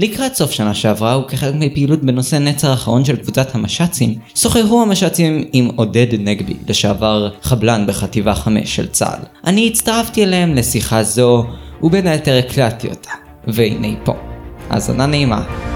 לקראת סוף שנה שעברה וכחלק מפעילות בנושא נצר האחרון של קבוצת המש"צים, שוחחו המש"צים עם עודד נגבי, לשעבר חבלן בחטיבה 5 של צה"ל. אני הצטרפתי אליהם לשיחה זו, ובין היתר הקלטתי אותה. והנה היא פה. האזנה נעימה.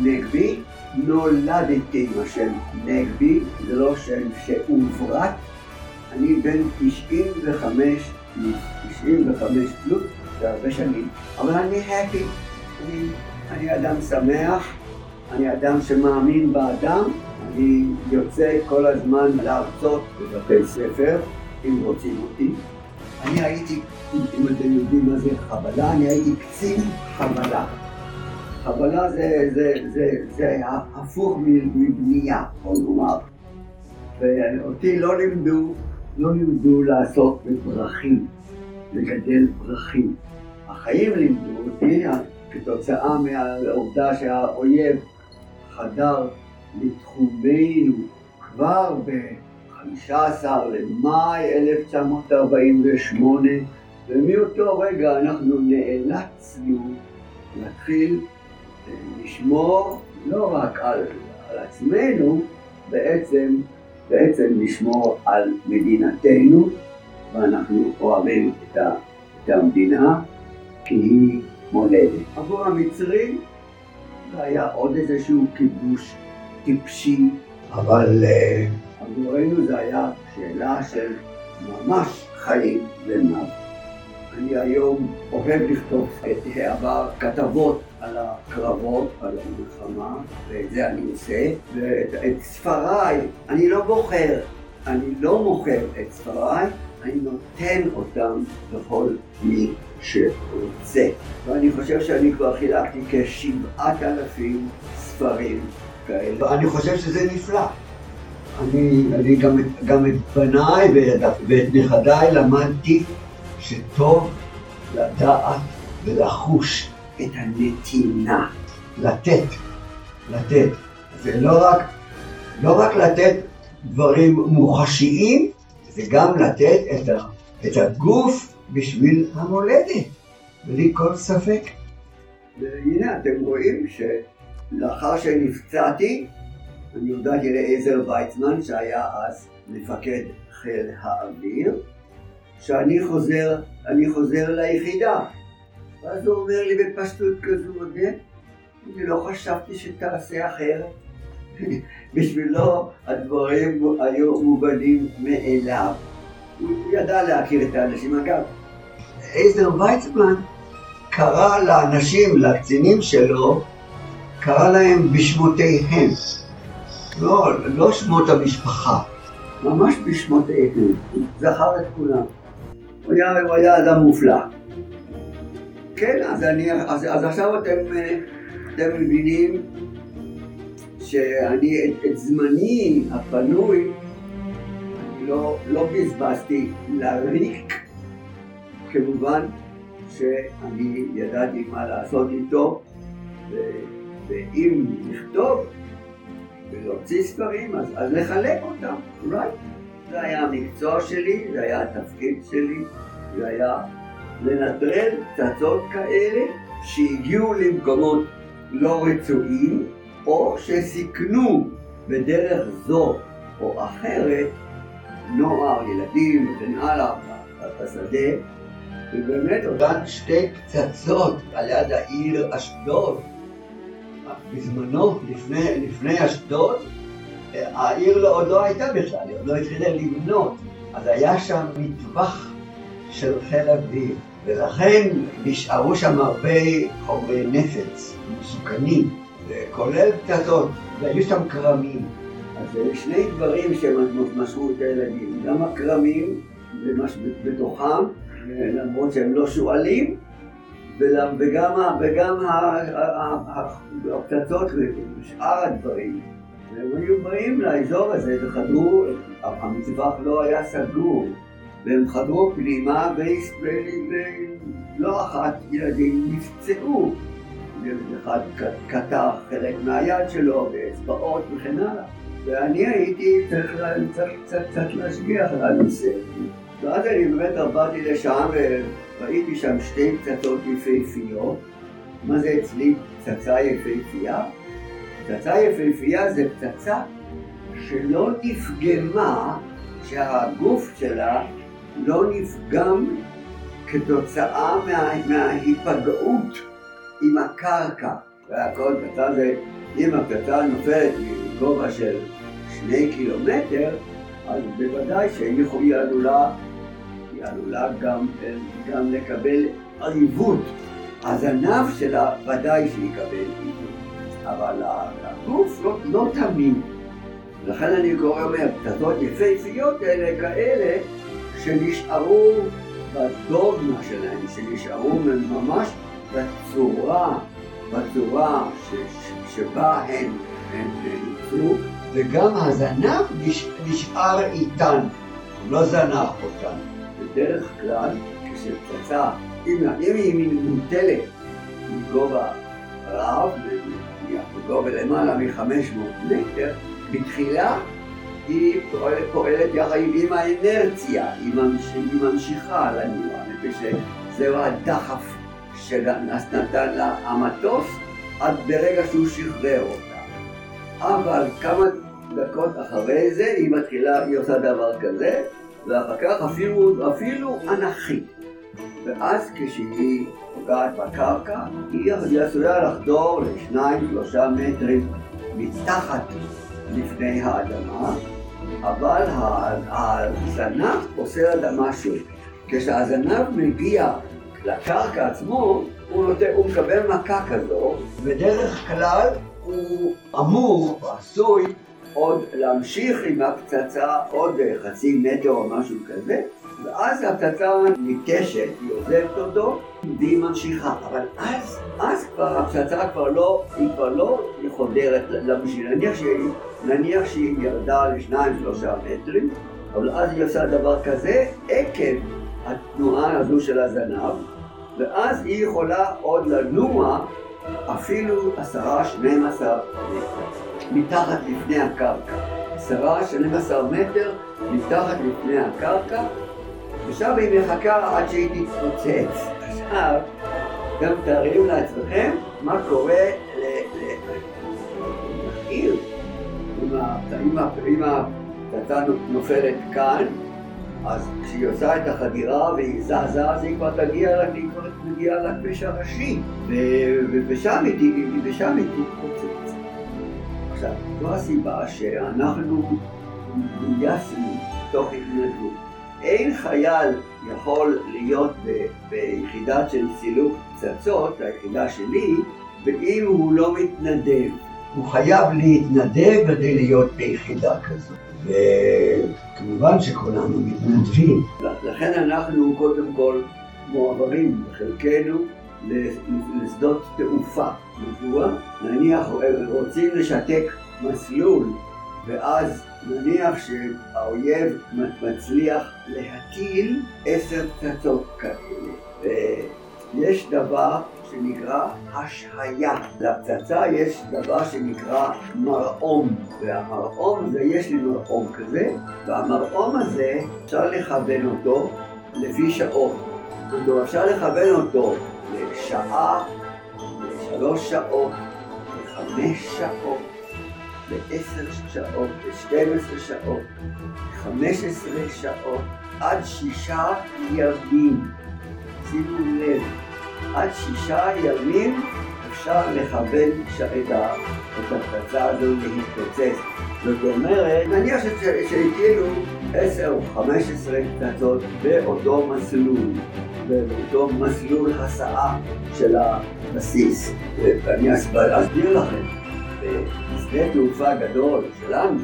נגבי, נולדתי עם השם נגבי, זה לא שם שהוברט. אני בן 95 פלוס, 95 פלוס, זה הרבה שנים, אבל אני happy, אני, אני אדם שמח, אני אדם שמאמין באדם, אני יוצא כל הזמן להרצות בבתי ספר, אם רוצים אותי. אני הייתי, אם אתם יודעים מה זה חבלה, אני הייתי קצין חבלה. חבלה זה, זה, זה, זה הפוך מבנייה, בוא נאמר. ואותי לא לימדו, לא לימדו לעסוק בפרחים, לגדל פרחים. החיים לימדו אותי, כתוצאה מהעובדה שהאויב חדר לתחומנו כבר ב-15 למאי 1948, ומאותו רגע אנחנו נאלצנו להתחיל לשמור לא רק על, על עצמנו, בעצם, בעצם לשמור על מדינתנו, ואנחנו אוהבים את, ה, את המדינה, כי היא מולדת. עבור המצרים זה היה עוד איזשהו כיבוש טיפשי, אבל uh, עבורנו זה היה שאלה של ממש חיים ומוות. אני היום אוהב לכתוב את העבר, כתבות על הקרבות, על המלחמה, ואת זה אני עושה, ואת ספריי, אני לא בוחר, אני לא מוכר את ספריי, אני נותן אותם לכל מי שרוצה. ואני חושב שאני כבר חילקתי כשבעת אלפים ספרים כאלה, ואני חושב שזה נפלא. אני, אני גם, גם את בניי ואת נכדיי למדתי שטוב לדעת ולחוש את הנתינה, לתת, לתת. זה לא רק, לא רק לתת דברים מוחשיים, זה גם לתת את, ה, את הגוף בשביל המולדת, בלי כל ספק. והנה אתם רואים שלאחר שנפצעתי, אני הודעתי לעזר ויצמן שהיה אז מפקד חיל האוויר, שאני חוזר, אני חוזר ליחידה. ואז הוא אומר לי בפשטות כזו, אני לא חשבתי שתעשה אחרת. בשבילו הדברים היו מובנים מאליו. הוא ידע להכיר את האנשים. אגב, עזר ויצמן קרא לאנשים, לקצינים שלו, קרא להם בשמותיהם. לא, לא שמות המשפחה, ממש בשמותיהם. הוא זכר את כולם. הוא היה, הוא היה אדם מופלא. כן, אז, אני, אז, אז עכשיו אתם, אתם מבינים שאני את, את זמני הפנוי לא, לא בזבזתי לריק, כמובן שאני ידעתי מה לעשות איתו, ו, ואם לכתוב ולהוציא ספרים, אז, אז לחלק אותם, right? זה היה המקצוע שלי, זה היה התפקיד שלי, זה היה לנטרל פצצות כאלה שהגיעו למקומות לא רצויים, או שסיכנו בדרך זו או אחרת נוער, ילדים וכן הלאה בשדה, ובאמת אותן שתי פצצות על יד העיר אשדוד, בזמנו, לפני, לפני אשדוד, העיר לא, עוד לא הייתה בכלל, היא עוד לא התחילה לבנות, אז היה שם מטווח של חיל אוויר, ולכן נשארו שם הרבה חומרי נפץ מסוכנים, כולל פצצות, והיו שם כרמים. אז שני דברים שמשכו את הילדים, גם הכרמים בתוכם, למרות שהם לא שועלים, וגם, וגם הפצצות ושאר הדברים. והם היו באים לאזור הזה וחדרו, המטווח לא היה סגור, והם חדרו פנימה ולא אחת ילדים נפצעו אחד קטע חלק מהיד שלו, ואצבעות וכן הלאה. ואני הייתי צריך, קצת, להשגיח על הנושא. ואז אני באמת עברתי לשם וראיתי שם שתי פצצות יפהפיות. מה זה אצלי פצצה יפהפייה? פצצה יפהפייה זה פצצה שלא נפגמה, שהגוף שלה לא נפגם כתוצאה מה, מההיפגעות עם הקרקע. והכל פצצה זה, אם הפצצה נופלת מגובה של שני קילומטר, אז בוודאי שהיא עלולה, היא עלולה גם, גם לקבל עריבות. הזנב שלה ודאי שיקבל עיוות, אבל הגוף לא, לא תמיד. לכן אני קורא אומר, פצצות יפהפיות האלה כאלה שנשארו בדוגמה שלהם, שנשארו ממש בצורה, בצורה ש, שבה הם, יוצרו, וגם הזנב נשאר איתן, לא זנח אותן. בדרך כלל, כשפצצה, אם, אם היא מוטלת מגובה רב, בגובה למעלה מ-500 מטר, בתחילה היא פועלת, יחד עם האנרציה, היא, ממש, היא ממשיכה לנוע, מפני שזהו הדחף שנתן לה המטוס עד ברגע שהוא שחרר אותה. אבל כמה דקות אחרי זה היא מתחילה, היא עושה דבר כזה, ואחר כך אפילו, אפילו אנכית. ואז כשהיא פוגעת בקרקע, היא עשויה לחדור לשניים, שלושה מטרים מתחת לפני האדמה, אבל הזנב עושה לה משהו. כשהזנב מגיע לקרקע עצמו, הוא, נותן, הוא מקבל מכה כזו, בדרך כלל הוא אמור, עשוי, עוד להמשיך עם הפצצה עוד חצי מטר או משהו כזה, ואז הפצצה ניטשת, היא עוזבת אותו, והיא ממשיכה. אבל אז, אז כבר הפצצה כבר לא, היא כבר לא חודרת למשל. נניח שהיא, נניח שהיא ירדה לשניים שלושה מטרים, אבל אז היא עושה דבר כזה עקב התנועה הזו של הזנב, ואז היא יכולה עוד לנוע אפילו עשרה, שנים עשר מתחת לפני הקרקע. עשרה, שנים עשר מטר מתחת לפני הקרקע, ושם היא מחכה עד שהיא תתפוצץ. עכשיו, גם תארים לעצמכם מה קורה לעיר. אם הפצצה נופלת כאן, אז כשהיא עושה את החדירה והיא זזה, אז היא כבר תגיע, היא לכביש הראשי, ושם היא תתפוצץ. עכשיו, זו הסיבה שאנחנו גייסנו תוך התנדבות. אין חייל יכול להיות ביחידה של סילוק פצצות, היחידה שלי, ואם הוא לא מתנדב. הוא חייב להתנדב כדי להיות ביחידה כזאת. וכמובן שכולנו מתנדבים. לכן אנחנו קודם כל מועברים בחלקנו לשדות תעופה. מדוע? נניח רוצים לשתק מסלול ואז נניח שהאויב מצליח להטיל עשר פצצות כאלה. ויש דבר שנקרא השהיה. לפצצה יש דבר שנקרא מרעום, והמרעום זה, יש לי מרעום כזה, והמרעום הזה אפשר לכוון אותו לפי שעות. זאת אומרת, אפשר לכוון אותו לשעה, לשלוש שעות, לחמש שעות, לעשר שעות, לשתים עשרה שעות, לחמש עשרה שעות, עד שישה ימים. שימו לב. עד שישה ימים אפשר לכוון את הפצצה הזו להתפוצץ. זאת אומרת, נניח שהטילו עשר או חמש עשרה פצצות באותו מסלול, באותו מסלול הסעה של הבסיס. ואני אסביר לכם, בשדה תעופה גדול שלנו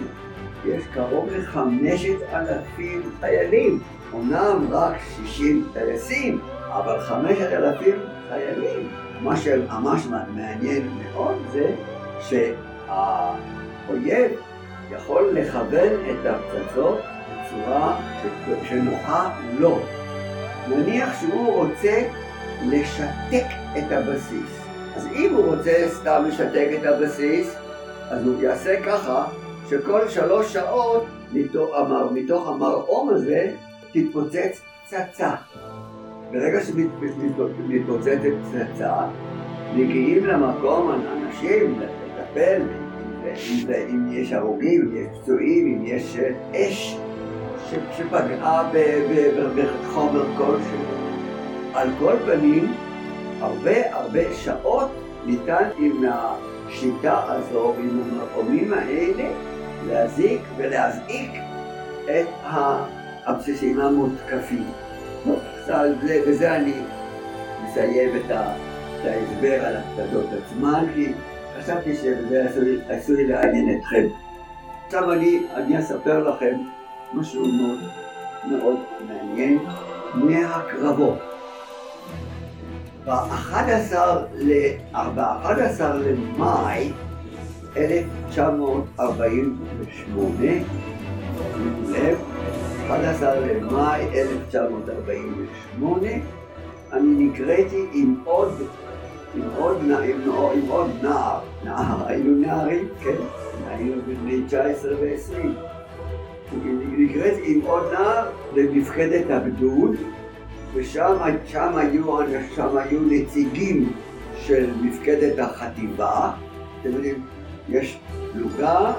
יש קרוב לחמשת אלפים חיילים, אומנם רק שישים טייסים, אבל חמשת אלפים חיילים. מה שממש מעניין מאוד זה שהאויב יכול לכוון את הפצצות בצורה שנוחה לו. נניח שהוא רוצה לשתק את הבסיס, אז אם הוא רוצה סתם לשתק את הבסיס, אז הוא יעשה ככה שכל שלוש שעות מתוך, המר, מתוך המרעום הזה תתפוצץ פצצה. ברגע שמתפוצצת פצצה, מגיעים למקום אנשים לטפל, אם, אם יש הרוגים, אם יש פצועים, אם יש אש שפגעה בחומר כלשהו. על כל פנים, הרבה הרבה שעות ניתן עם השיטה הזו, עם המקומים האלה, להזיק ולהזעיק את הבסיסים המותקפים. בזה אני מסיים את ההסבר על הפקדות עצמן, כי חשבתי שזה עשוי לעניין אתכם. עכשיו אני, אני אספר לכם משהו מאוד מאוד מעניין מהקרבות. ב-11 למאי 1948, שימו לב, 11 למאי 1948, אני נקראתי עם עוד, עם עוד, עם, עם עוד נער, נער, היינו נערים, כן, היינו בני 19 ו-20. נקראתי עם עוד נער למפקדת הגדוד, ושם היו, שם היו נציגים של מפקדת החטיבה, אתם יודעים, יש פלוגה,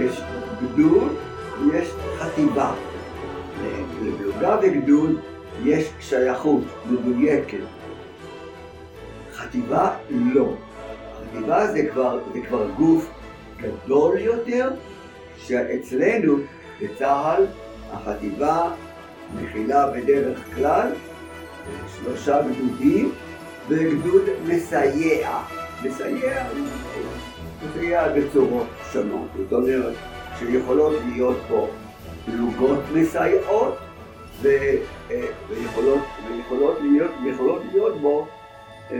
יש גדוד ויש חטיבה. לפלוגה וגדוד יש שייכות מדויקת. חטיבה לא. חטיבה זה כבר, זה כבר גוף גדול יותר, שאצלנו בצה"ל החטיבה מכילה בדרך כלל שלושה גדודים וגדוד מסייע. מסייע, מסייע בצורות שונות. זאת אומרת שיכולות להיות פה פלוגות מסייעות ו, אה, ויכולות, ויכולות להיות, יכולות להיות בו אה,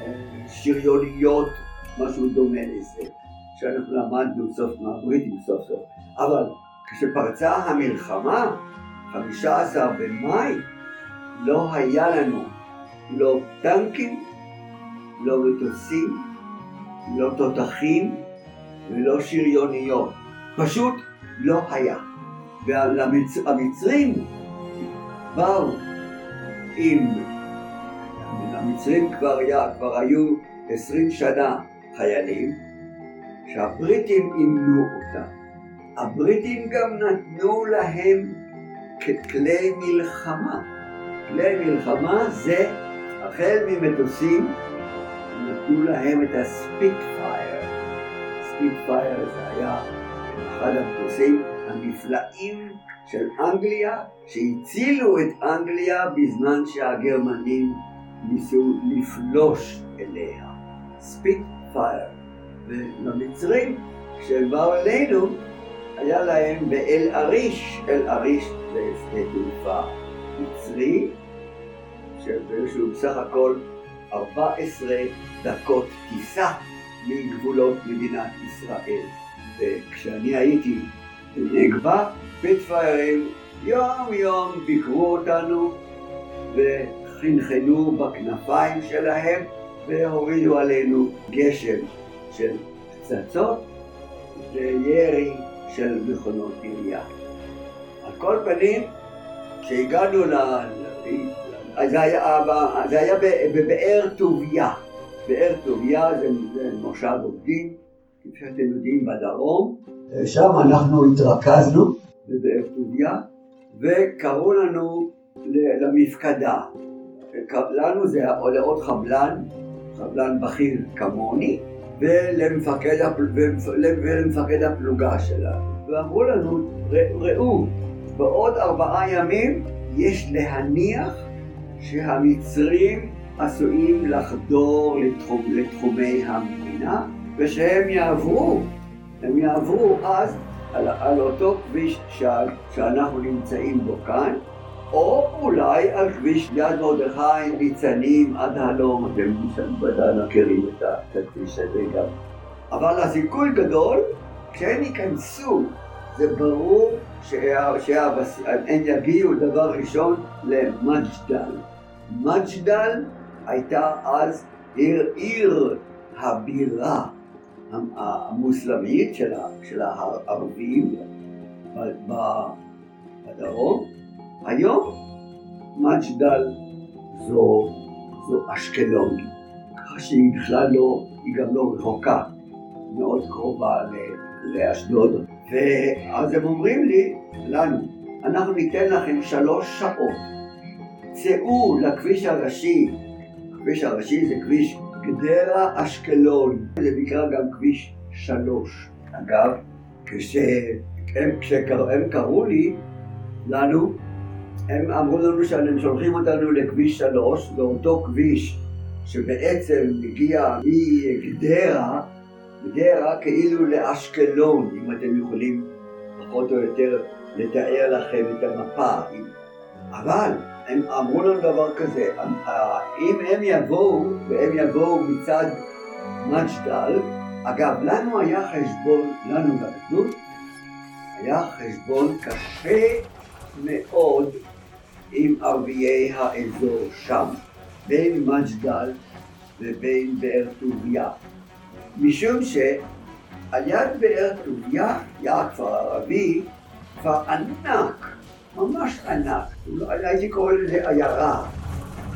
אה, שריוניות, משהו דומה לזה, שאנחנו למדנו סוף מהבריטים סוף סוף. אבל כשפרצה המלחמה, 15 במאי, לא היה לנו לא טנקים, לא מטוסים, לא תותחים ולא שריוניות. פשוט לא היה. והמצרים באו עם, המצרים כבר, היה, כבר היו עשרים שנה חיילים, שהבריטים אימנו אותם. הבריטים גם נתנו להם כלי מלחמה. כלי מלחמה זה החל ממטוסים, נתנו להם את הספיק פייר. ספיק פייר זה היה אחד המטוסים הנפלאים של אנגליה, שהצילו את אנגליה בזמן שהגרמנים ניסו לפלוש אליה. ספיק פייר. ולמצרים, כשהם באו אלינו, היה להם באל עריש, אל עריש זה שדה תעופה מצרי, לו בסך הכל 14 דקות טיסה מגבולות מדינת ישראל. וכשאני הייתי בנגבה, פיטפיירים יום יום ביקרו אותנו וחנחנו בכנפיים שלהם והורידו עלינו גשם של פצצות וירי של מכונות עירייה. על כל פנים, כשהגענו ל... זה היה, זה היה בבאר טוביה. באר טוביה זה, זה מושב עובדים, כפי שאתם יודעים, בדרום. שם אנחנו התרכזנו בבאר טוביה, וקראו לנו למפקדה. לנו זה לעוד חבלן, חבלן בכיר כמוני, ולמפקד. ולמפקד הפלוגה שלנו. ואמרו לנו, ראו, בעוד ארבעה ימים יש להניח שהמצרים עשויים לחדור לתחום, לתחומי המדינה, ושהם יעברו, הם יעברו אז על, על אותו כביש ש, שאנחנו נמצאים בו כאן, או אולי על כביש יד מרדכי, ניצנים עד הלום, אתם ודאי מכירים את הכביש הזה גם. אבל הסיכוי גדול, כשהם ייכנסו, זה ברור שהם יגיעו דבר ראשון למג'דל. מג'דל הייתה אז עיר, עיר הבירה המוסלמית של, הערבים בדרום. היום מג'דל זו, זו אשקלון, ככה שהיא בכלל לא, היא גם לא רחוקה, מאוד קרובה לאשדוד. ואז הם אומרים לי, לנו, אנחנו ניתן לכם שלוש שעות, צאו לכביש הראשי, הכביש הראשי זה כביש גדרה אשקלון, זה נקרא גם כביש שלוש. אגב, כשהם, כשהם קראו לי, לנו, הם אמרו לנו שהם שולחים אותנו לכביש שלוש, לאותו כביש שבעצם מגיע מגדרה, גדרה כאילו לאשקלון, אם אתם יכולים פחות או יותר לתאר לכם את המפה. אבל הם אמרו לנו דבר כזה, אם הם יבואו, והם יבואו מצד מג'דל, אגב, לנו היה חשבון, לנו בגדוד, היה חשבון קשה מאוד עם ערביי האזור שם, בין מג'דל ובין באר טוביה. משום שעל יד באר טוביה, יעד כפר ערבי, כפר ענק, ממש ענק, הייתי קורא לזה עיירה,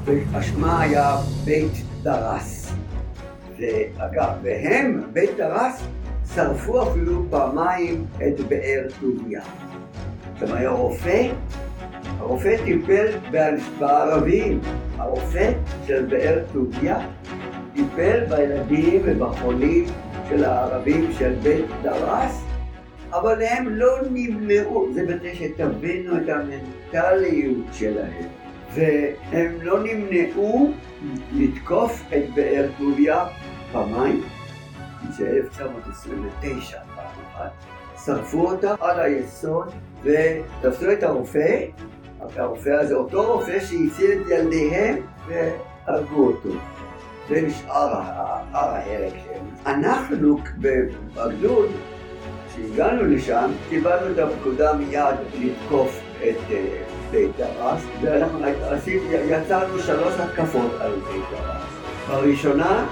והשמה היה בית דרס. ואגב, והם, בית דרס, שרפו אפילו פעמיים את באר טוביה. עכשיו היה רופא, הרופא טיפל בערבים, הרופא של באר טוביה טיפל בילדים ובחולים של הערבים של בית דרס, אבל הם לא נמנעו, זה בכדי שתבינו את המנטליות שלהם, והם לא נמנעו לתקוף את באר טוביה פעמיים, זה 1929 פעם אחת, שרפו אותה עד היסוד ותפסו את הרופא, הרופא הזה, אותו רופא שהציל את ילדיהם והרגו אותו. זה נשאר ההרג שלהם. אנחנו בגדוד כשהגענו לשם, קיבלנו את הפקודה מיד לתקוף את אה, בית דרס, ואנחנו יצאנו שלוש התקפות על בית דרס. בראשונה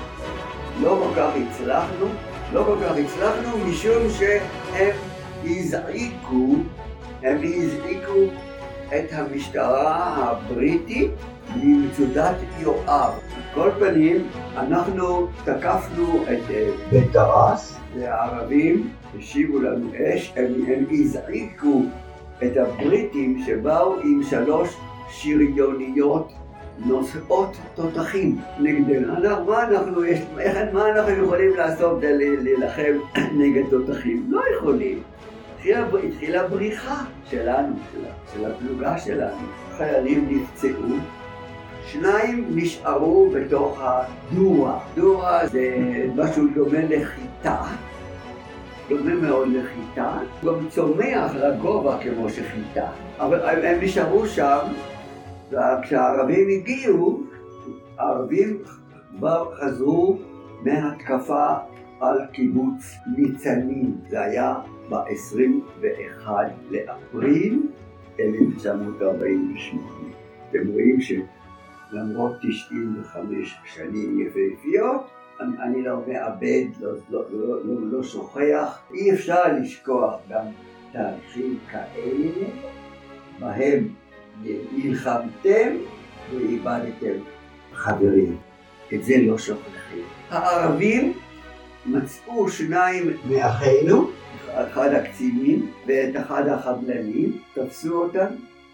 לא כל כך הצלחנו, לא כל כך הצלחנו משום שהם הזעיקו, הם הזעיקו את המשטרה הבריטית ממצודת יואב. כל פנים, אנחנו תקפנו את אה, בית דרס, והערבים השיבו לנו אש, הם, הם הזעיקו את הבריטים שבאו עם שלוש שריוניות נושאות תותחים נגדנו. אנחנו, מה אנחנו, יש, איך, מה אנחנו יכולים לעשות כדי להילחם נגד תותחים? לא יכולים. התחילה, התחילה בריחה שלנו, של, של הפלוגה שלנו. חיילים נפצעו, שניים נשארו בתוך הדורה. דורה זה משהו דומה לחיטה. דומה מאוד לחיטה, הוא גם צומח לגובה כמו שחיטה. אבל הם נשארו שם, וכשהערבים הגיעו, הערבים כבר חזרו מהתקפה על קיבוץ ניצנים. זה היה ב-21 לאפריל 1948. אתם רואים שלמרות 95 שנים יפהפיות, אני לא מאבד, לא, לא, לא, לא, לא שוכח, אי אפשר לשכוח גם תהליכים כאלה בהם נלחמתם ואיבדתם חברים. את זה לא שוכחים. הערבים מצאו שניים מאחינו, אחד הקצינים ואת אחד החבלנים, תפסו אותם,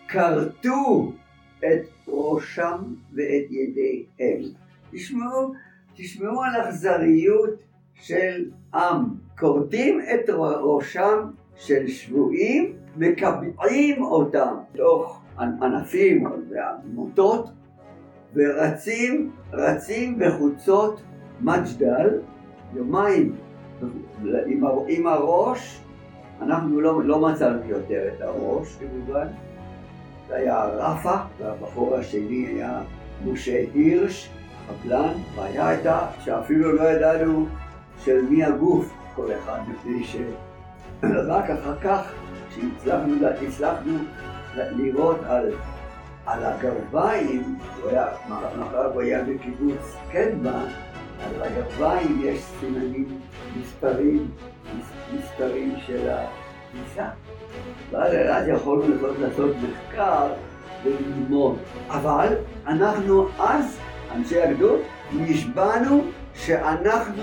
כרתו את ראשם ואת ידיהם. תשמעו, תשמעו על אכזריות של עם. כורתים את ראשם של שבויים, מקבעים אותם תוך ענפים ועמותות, ורצים, רצים בחוצות מג'דל, יומיים עם, הראש, אנחנו לא, לא מצאנו יותר את הראש כמובן, זה היה רפה, והבחור השני היה משה הירש, קפלן, הבעיה הייתה שאפילו לא ידענו של מי הגוף כל אחד, מפני שרק אחר כך, כשהצלחנו לראות על על הגרביים, הוא היה, מאחר הוא היה בקיבוץ קדמה, על הגרביים יש סימנים, מספרים, מספרים של הכניסה. ואז יכולנו לעשות מחקר וללמוד. אבל אנחנו אז, אנשי הגדול, נשבענו שאנחנו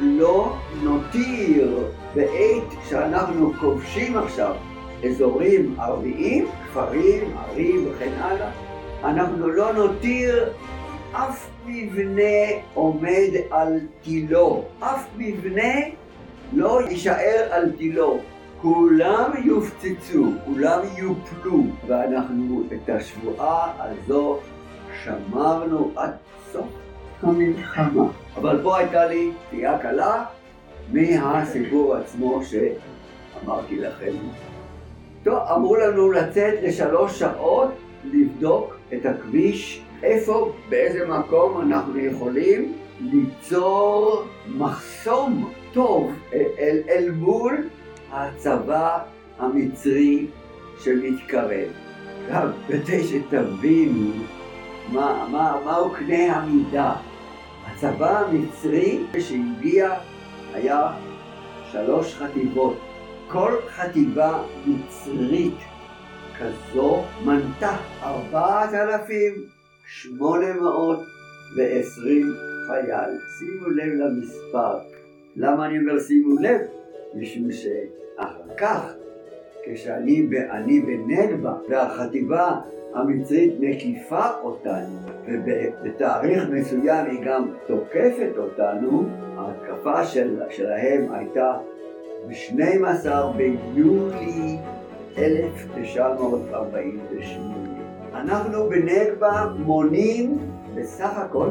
לא נותיר בעת שאנחנו כובשים עכשיו אזורים ערביים, כפרים, ערים וכן הלאה, אנחנו לא נותיר אף מבנה עומד על תילו, אף מבנה לא יישאר על תילו. כולם יופצצו, כולם יופלו, ואנחנו את השבועה הזו שמרנו עד סוף המלחמה. אבל פה הייתה לי תהיה קלה מהסיפור עצמו שאמרתי לכם. טוב, אמרו לנו לצאת לשלוש שעות לבדוק את הכביש, איפה, באיזה מקום אנחנו יכולים ליצור מחסום טוב אל, אל מול הצבא המצרי שמתקרב. עכשיו, כדי שתבינו מה, מה, מהו קנה המידה. הצבא המצרי שהגיע היה שלוש חטיבות. כל חטיבה מצרית כזו מנתה ארבעת אלפים שמונה מאות ועשרים חייל. שימו לב למספר. למה אני אומר שימו לב? משום שאחר כך, כשאני אני בנגבה והחטיבה המצרית מקיפה אותנו, ובתאריך מסוים היא גם תוקפת אותנו, ההתקפה של, שלהם הייתה ב-12 ביולי 1948. אנחנו בנגבה מונים בסך הכל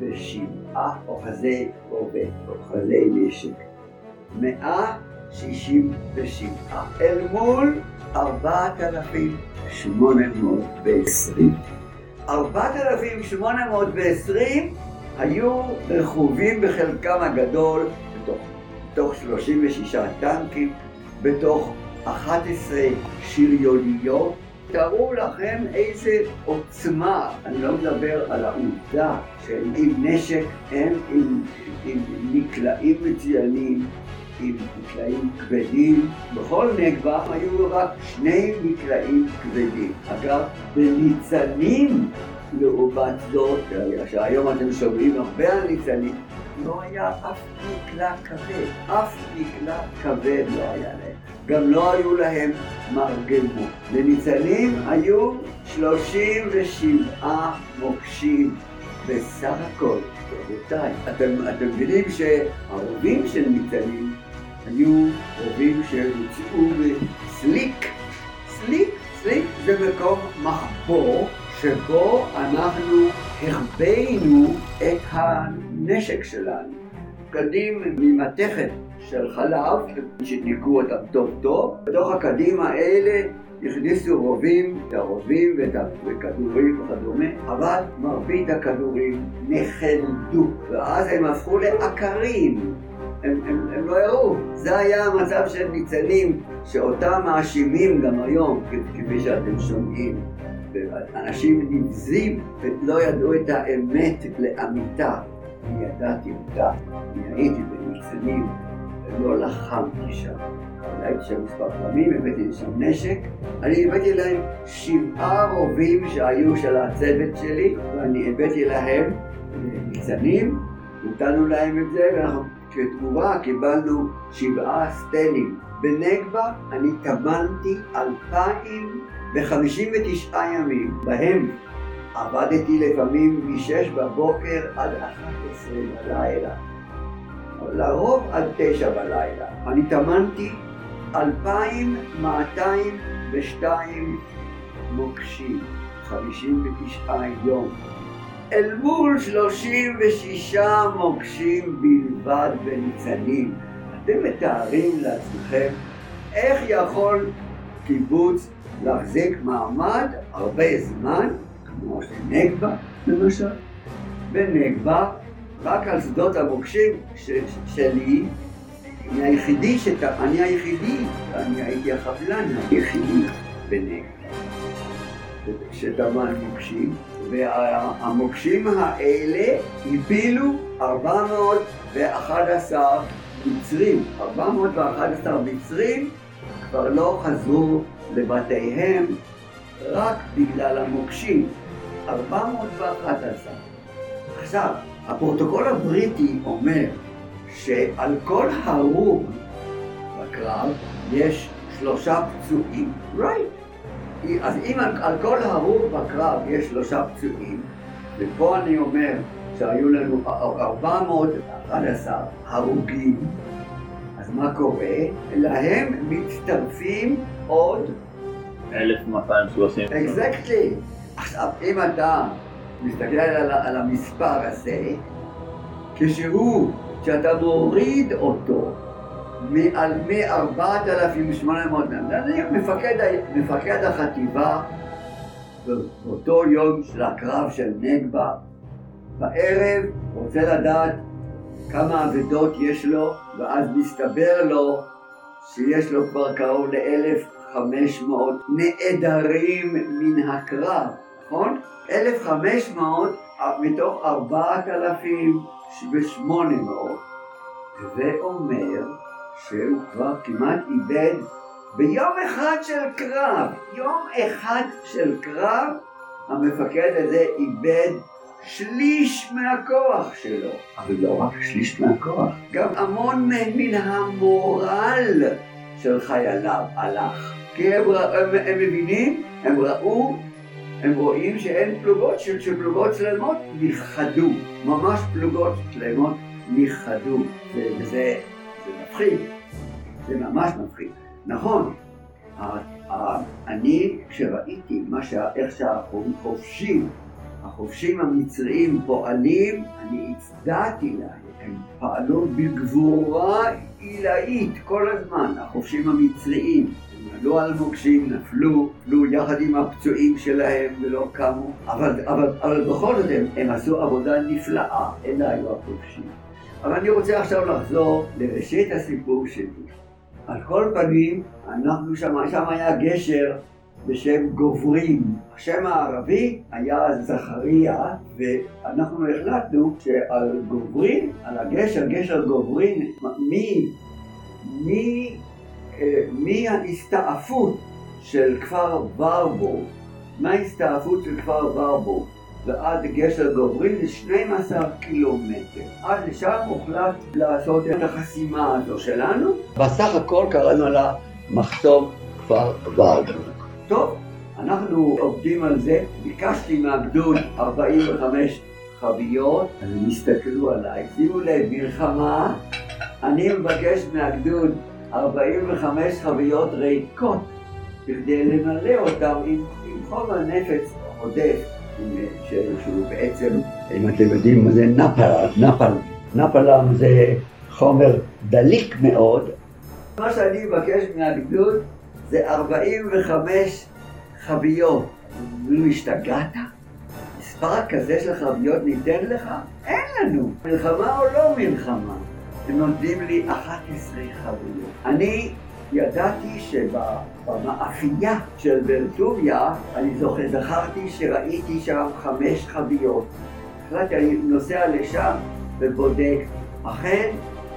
167 אוחזי רובה, אוחזי נשק. 167 אל מול 4,820. 4,820 היו רכובים בחלקם הגדול בתוך, בתוך 36 טנקים, בתוך 11 שריוניות. תארו לכם איזה עוצמה, אני לא מדבר על העובדה שהם עם נשק, הם עם, עם נקלעים מצוינים, עם מקלעים כבדים. בכל נגבה היו רק שני מקלעים כבדים. אגב, בניצנים לעומת זאת, שהיום אתם שומעים הרבה על ניצנים, לא היה אף מקלע כבד, אף מקלע כבד לא היה להם. גם לא היו להם מרגמות. לניצנים היו 37 מוקשים בסך הכל. רבותיי, אתם, מבינים שהרובים של ניצנים היו רובים שהוצאו בסליק. סליק, סליק זה מקום מחבור שבו אנחנו החבאנו את הנשק שלנו. קדים ממתכת של חלב, שתיקו אותם טוב טוב. בתוך הקדים האלה הכניסו רובים, את הרובים ואת הכדורים וכדומה, אבל מרבית הכדורים נחלדו, ואז הם הפכו לעקרים. הם, הם, הם לא יראו. זה היה המצב של ניצנים, שאותם מאשימים גם היום, כפי שאתם שומעים. אנשים נבזים ולא ידעו את האמת לאמיתה. אני ידעתי אותה, אני הייתי בניצנים ולא לחמתי שם. אבל הייתי שם מספר פעמים, הבאתי לשם נשק. אני הבאתי להם שבעה רובים שהיו של הצוות שלי, ואני הבאתי להם ניצנים, נתנו להם את זה, ואנחנו כתמורה קיבלנו שבעה סטלים. בנגבה אני טמנתי אלפיים וחמישים ותשעה ימים, בהם עבדתי לפעמים משש בבוקר עד אחת עשרה בלילה. לרוב עד תשע בלילה. אני טמנתי אלפיים מאתיים ושתיים מוקשים, חמישים ותשעה יום. אל מול 36 מוקשים בלבד בניצנים. אתם מתארים לעצמכם איך יכול קיבוץ להחזיק מעמד הרבה זמן, כמו שנגבה למשל. בנגבה, רק על שדות המוקשים ש- שלי, אני היחידי, שת... אני היחידי, אני הייתי החבלן היחידי בנגבה. שטמן מוקשים, והמוקשים האלה הפילו 411 מצרים. 411 מצרים כבר לא חזרו לבתיהם רק בגלל המוקשים. 411. עכשיו, הפרוטוקול הבריטי אומר שעל כל הרוג בקרב יש שלושה פצועים, right. אז אם על, על כל הרוג בקרב יש שלושה פצועים, ופה אני אומר שהיו לנו 411 הרוגים, אז מה קורה? להם מצטרפים עוד 1230. אקזקטלי. עכשיו, אם אתה מסתכל על, על המספר הזה, כשהוא, כשאתה מוריד אותו מעל מ-4,800, נניח מפקד, מפקד החטיבה באותו יום של הקרב של נגבה, בערב רוצה לדעת כמה אבדות יש לו, ואז מסתבר לו שיש לו כבר קרוב ל-1,500 נעדרים מן הקרב, נכון? 1,500 מתוך 4,800. זה אומר שהוא כבר כמעט איבד ביום אחד של קרב, יום אחד של קרב, המפקד הזה איבד שליש מהכוח שלו. אבל לא רק שליש מהכוח, גם המון מן המורל של חייליו הלך. כי הם, הם, הם מבינים, הם ראו, הם רואים שאין פלוגות, שפלוגות שלמות נכחדו, ממש פלוגות שלמות נכחדו, וזה זה מפחיד, זה ממש מפחיד. נכון, אני כשראיתי שה, איך שהחובשים, החובשים המצריים פועלים, אני הצדעתי להם, הם פעלו בגבורה עילאית כל הזמן, החובשים המצריים. עלו על מוקשים, נפלו, נפלו יחד עם הפצועים שלהם ולא קמו, אבל, אבל, אבל בכל זאת הם, הם עשו עבודה נפלאה, אלה היו החובשים. אבל אני רוצה עכשיו לחזור לראשית הסיפור שלי. על כל פנים, אנחנו שם, שם היה גשר בשם גוברין. השם הערבי היה זכריה, ואנחנו החלטנו שעל גוברין, על הגשר, גשר גוברין, מי, מי, אה, מי ההסתעפות של כפר ורבורג, מההסתעפות של כפר ורבורג ועד גשר גוברין זה 12 קילומטר. עד לשם הוחלט לעשות את החסימה הזו שלנו. בסך הכל קראנו לה מחסום כפר ורבו. טוב, אנחנו עובדים על זה. ביקשתי מהגדוד 45 חביות, אז הם הסתכלו עליי. שימו לב, מלחמה, אני מבקש מהגדוד 45 חביות ריקות כדי למלא אותם עם, עם חומר נפץ עודף. שהוא בעצם, אם אתם יודעים מה זה נפל, נפל, נפלם זה חומר דליק מאוד. מה שאני מבקש מהגדוד זה 45 חביות. אומרים, השתגעת? מספר כזה של חביות ניתן לך? אין לנו. מלחמה או לא מלחמה? הם נותנים לי 11 חביות. אני ידעתי שבמאפייה של ברטוביה, אני זוכר, זכרתי שראיתי שם חמש חביות. החלטתי, אני נוסע לשם ובודק. אכן,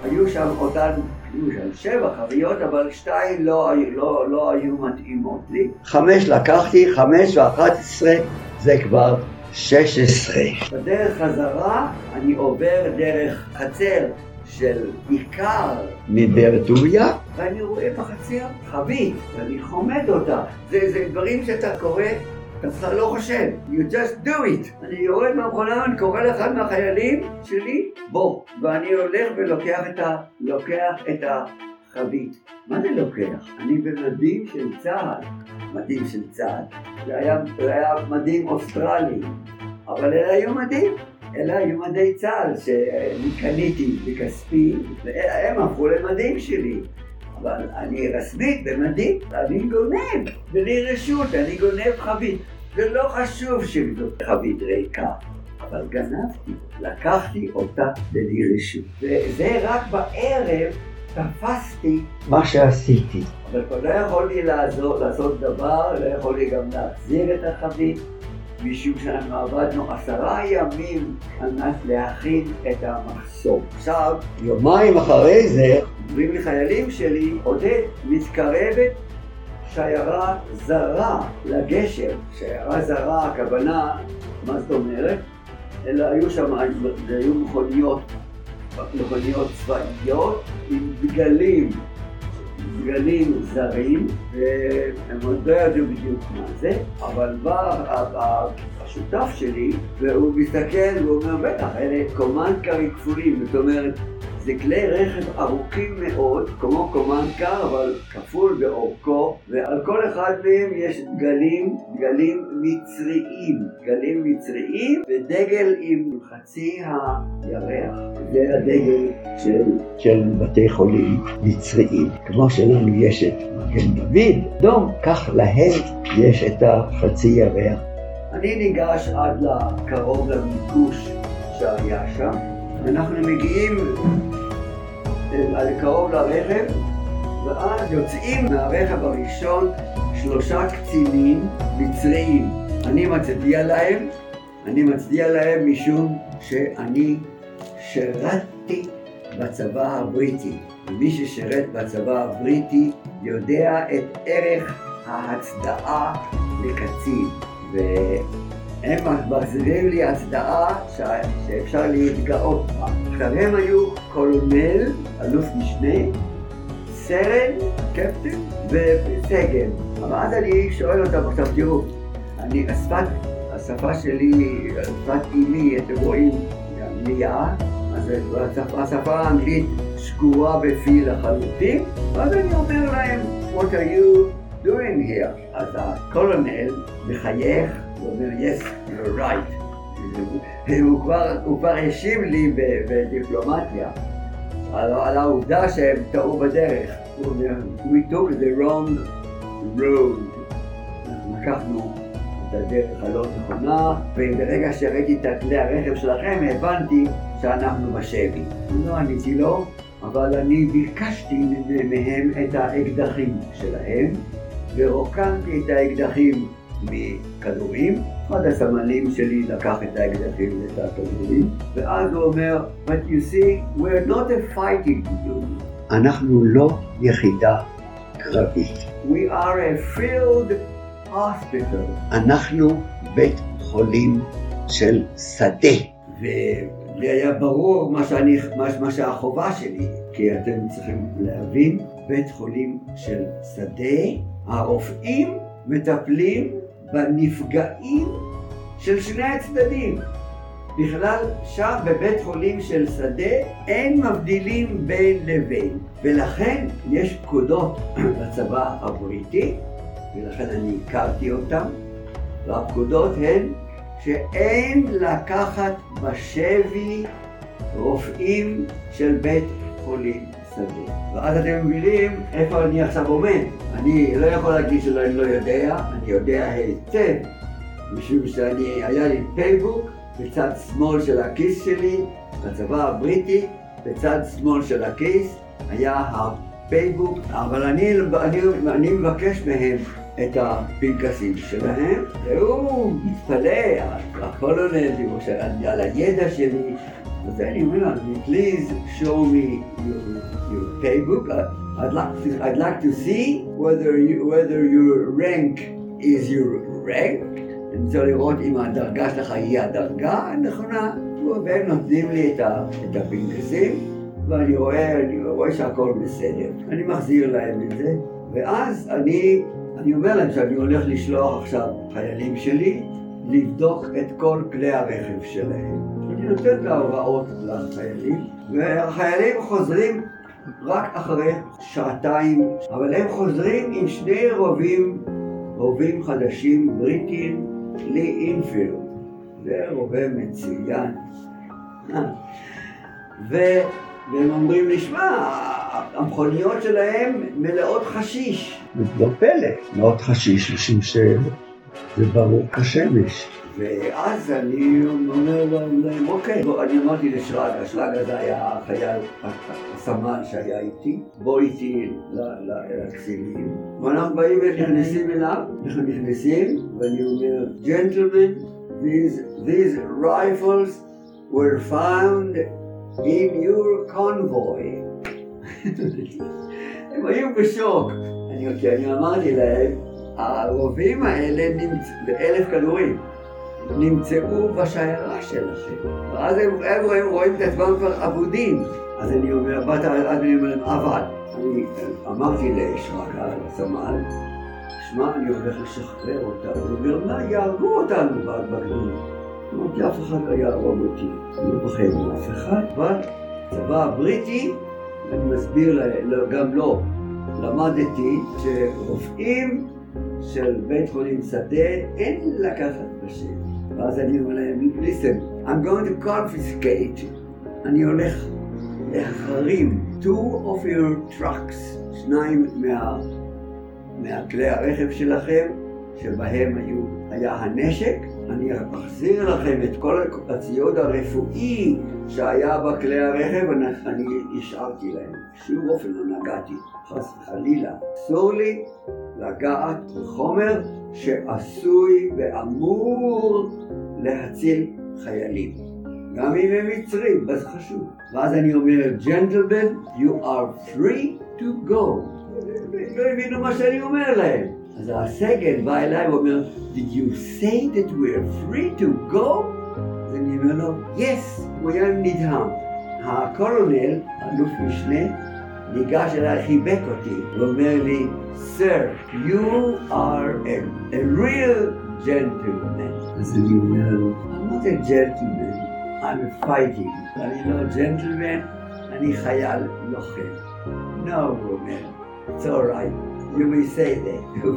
היו שם אותן, היו שם שבע חביות, אבל שתיים לא, לא, לא היו מתאימות לי. חמש לקחתי, חמש ואחת עשרה זה כבר שש עשרה. בדרך חזרה אני עובר דרך חצר של עיקר מבאר טוביה, ואני רואה בחצר חבית, ואני חומד אותה. זה, זה דברים שאתה קורא, אתה בכלל לא חושב. You just do it. אני יורד מהמכונה, אני קורא לאחד מהחיילים שלי, בוא. ואני הולך ולוקח את, ה, לוקח את החבית. מה זה לוקח? אני במדים של צה"ל. מדים של צה"ל. זה היה, זה היה מדים אוסטרליים. אבל אלה היו מדים. אלה היו מדי צה"ל שאני קניתי בכספי, והם הפכו למדים שלי. אבל אני רשמית במדים, אני גונב, בלי רשות, אני גונב חבית. זה לא חשוב שזאת חבית ריקה, אבל גנבתי, לקחתי אותה בלי רשות. וזה רק בערב, תפסתי מה שעשיתי. אבל כבר לא יכולתי לעזור, לעשות דבר, לא יכולתי גם להחזיר את החבית, משום שאנחנו עבדנו עשרה ימים על מנת להכין את המחסום. עכשיו, יומיים אחרי זה, אומרים לי חיילים שלי, עודד, מתקרבת שיירה זרה לגשר. שיירה זרה, הכוונה, מה זאת אומרת? אלא היו שם, היו מכוניות, מכוניות צבאיות עם דגלים, דגלים זרים, והם עוד לא ידעו בדיוק מה זה, אבל בא השותף שלי, והוא מסתכל והוא אומר, בטח, אלה קומנקרים כפולים, זאת אומרת, זה כלי רכב ארוכים מאוד, כמו קומנקר, אבל כפול באורכו, ועל כל אחד מהם יש דגלים, דגלים מצריים, דגלים מצריים, ודגל עם חצי הירח. זה הדגל של, של בתי חולים מצריים. כמו שלנו יש את מגן דוד, דום, כך להם יש את החצי ירח. אני ניגש עד לקרוב לביקוש שהיה שם. אנחנו מגיעים קרוב לרכב, ואז יוצאים מהרכב הראשון שלושה קצינים מצריים. אני מצדיע להם, אני מצדיע להם משום שאני שירתתי בצבא הבריטי. ומי ששירת בצבא הבריטי יודע את ערך ההצדעה לקצין. הם מחזירים לי הצדעה שאפשר להתגאות בה. עכשיו הם היו קולונל, אלוף משנה, סרן, קפטן וסגן. אבל אז אני שואל אותם, עכשיו תראו, אני, השפת, השפה שלי, שפת אימי, אתם רואים, מליאה, אז השפה האנגלית שגורה בפי לחלוטין, ואז אני אומר להם, what are you doing here? אז הקולונל מחייך הוא אומר, yes, you're right. הוא כבר, הוא השיב לי בדיפלומטיה על, העובדה שהם טעו בדרך. הוא אומר, we took the wrong road. לקחנו את הדרך הלא נכונה, וברגע שראיתי את כלי הרכב שלכם הבנתי שאנחנו בשבי. לא עניתי לו, אבל אני ביקשתי מהם את האקדחים שלהם, ורוקנתי את האקדחים מכדורים, אחד הסמלים שלי לקח את האקדחים ואת הכדורים, ואז הוא אומר, but you see, we're not a fighting unit. אנחנו לא יחידה קרבית. We are a field hospital. אנחנו בית חולים של שדה. ולי היה ברור מה, שאני, מה, מה שהחובה שלי, כי אתם צריכים להבין, בית חולים של שדה, הרופאים מטפלים בנפגעים של שני הצדדים. בכלל, שם בבית חולים של שדה אין מבדילים בין לבין, ולכן יש פקודות בצבא הבריטי, ולכן אני הכרתי אותן, והפקודות הן שאין לקחת בשבי רופאים של בית חולים שדה. ואז אתם מבינים איפה אני עכשיו עומד. אני לא יכול להגיד שאני לא יודע, אני יודע היטב, משום שאני, היה לי paybook בצד שמאל של הכיס שלי, בצבא הבריטי, בצד שמאל של הכיס היה ה paybook, אבל אני, אני, אני מבקש מהם את הפנקסים שלהם, והוא מתפלא, הקולונל, על הידע שלי, אז אני אומר, please show me your, your paybook. I'd like to, I'd like to see whether, you, whether your rank is your rank. אני רוצה לראות אם הדרגה שלך היא הדרגה הנכונה, והם נותנים לי את הפנקסים, ואני רואה, אני רואה שהכל בסדר. אני מחזיר להם את זה, ואז אני, אני אומר להם שאני הולך לשלוח עכשיו חיילים שלי לבדוק את כל כלי הרכב שלהם. אני נותן את ההוראות לחיילים, והחיילים חוזרים רק אחרי שעתיים, אבל הם חוזרים עם שני רובים, רובים חדשים בריטיים לאינפילד. זה רובה מצוין. והם אומרים לי, שמע, המכוניות שלהם מלאות חשיש. זה לא פלא, מלאות חשיש, משום שזה ברור כשמש. ואז אני אומר להם, אוקיי, בוא, אני אמרתי לשרג, השרג הזה היה החייל, הסמל שהיה איתי, בוא איתי לקצינים, ואנחנו באים ונכנסים אליו, אנחנו נכנסים, ואני אומר, ג'נטלמן, these, rifles were found in your convoy. הם היו בשוק. אני, אמרתי להם, הרובים האלה נמצאו באלף כדורים. נמצאו בשיירה שלכם. ואז הם, הם, הם רואים את עצמם כבר אבודים. אז אני אומר, באת, אז אני אומר אבל. אני אמרתי לשרקה, לסמל, שמע, אני הולך לשחרר אותם. הוא אומר, מה, יהרגו אותנו בגדול. אמרתי, אף אחד לא יהרוג אותי. לא פוחד מאף אחד, אבל הצבא הבריטי, אני מסביר גם לו, למדתי שרופאים של בית חולים שדה אין לקחת בשם. ואז אני אומר להם, listen, I'm going to confiscate, אני הולך להחרים two of your trucks, שניים מה, מהכלי הרכב שלכם, שבהם היו, היה הנשק, אני מחזיר לכם את כל הציוד הרפואי שהיה בכלי הרכב, אני השארתי להם. שום אופן לא נגעתי, חס וחלילה. אסור לי לגעת בחומר שעשוי ואמור להציל חיילים. גם אם הם מצרים, זה חשוב. ואז אני אומר, gentlemen, you are free to go. לא הבינו מה שאני אומר להם. אז הסגל בא אליי ואומר, did you say that we are free to go? אז אני אומר לו, yes, הוא היה נדהם. הקולונל, אלוף משנה, ניגש אליי, חיבק אותי, ואומר לי, Sir, you are a, a real gentleman. אז אני אומר לו, I'm not a gentleman, I'm fighting. אני לא ג'נטלמן, אני חייל לוחם. No, הוא אומר, it's all right, you may say that.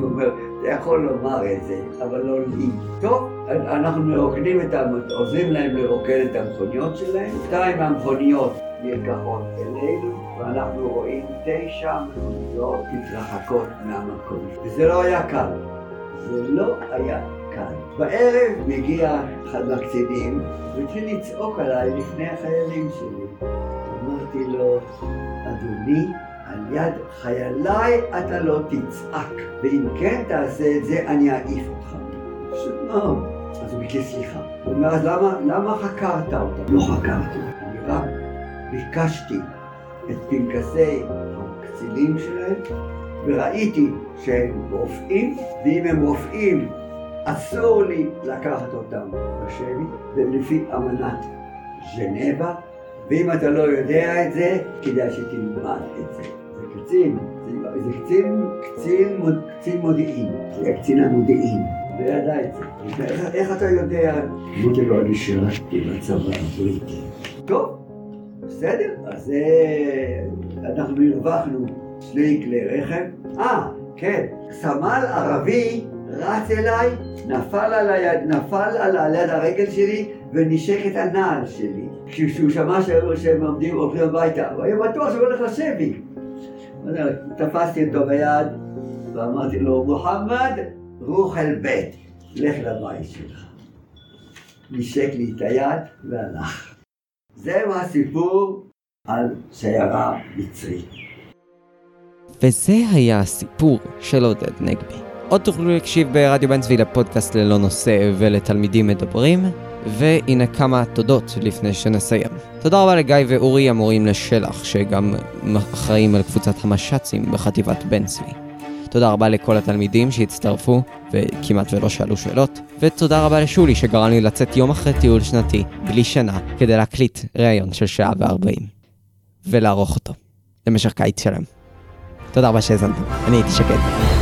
אתה יכול לומר את זה, אבל לא לי. טוב, אנחנו מרוקנים את המכוניות, עוזרים להם לרוקן את המכוניות שלהם. שתיים מהמכוניות נלקחות אלינו, ואנחנו רואים תשע מכוניות מתרחקות מהמקום. וזה לא היה קל. זה לא היה קל. בערב מגיע אחד מהקצינים והתחיל לצעוק עליי לפני החיילים שלי. אמרתי לו, אדוני, יד חייליי אתה לא תצעק, ואם כן תעשה את זה, אני אעיף אותך. פשוט. אז הוא ביקש סליחה. הוא אומר, אז למה, למה חקרת אותם? לא חקרתי, אני רק ביקשתי את פנקסי הקצינים שלהם, וראיתי שהם רופאים, ואם הם רופאים, אסור לי לקחת אותם בשבי, ולפי אמנת ז'נבה, ואם אתה לא יודע את זה, כדאי שתלמד את זה. קצין, זה, קצין, קצין, קצין מודיעין, זה קצין המודיעין. לא ידע את זה. איך אתה יודע? אמרתי לו, אני שירתתי בצבא הבריטי. טוב, בסדר, אז אה, אנחנו הרווחנו שני כלי רכב. אה, כן, סמל ערבי רץ אליי, נפל על היד, נפל על יד הרגל שלי ונשק את הנעל שלי. כשהוא שמע שהם עומדים הולכים הביתה, הוא היה בטוח שהוא הולך לשבי. תפסתי אותו ביד ואמרתי לו, מוחמד, רוח אל בית, לך לבית שלך. נשק לי את היד והלך. זהו הסיפור על שיירה מצרית. וזה היה הסיפור של עודד נגבי. עוד תוכלו להקשיב ברדיו בן צבי לפודקאסט ללא נושא ולתלמידים מדברים, והנה כמה תודות לפני שנסיים. תודה רבה לגיא ואורי המורים לשלח, שגם אחראים על קבוצת המש"צים בחטיבת בן צבי. תודה רבה לכל התלמידים שהצטרפו וכמעט ולא שאלו שאלות, ותודה רבה לשולי שגרם לי לצאת יום אחרי טיול שנתי, בלי שינה, כדי להקליט ראיון של שעה וארבעים, ולערוך אותו, למשך קיץ שלם. תודה רבה שהאזנתם, אני הייתי שקד.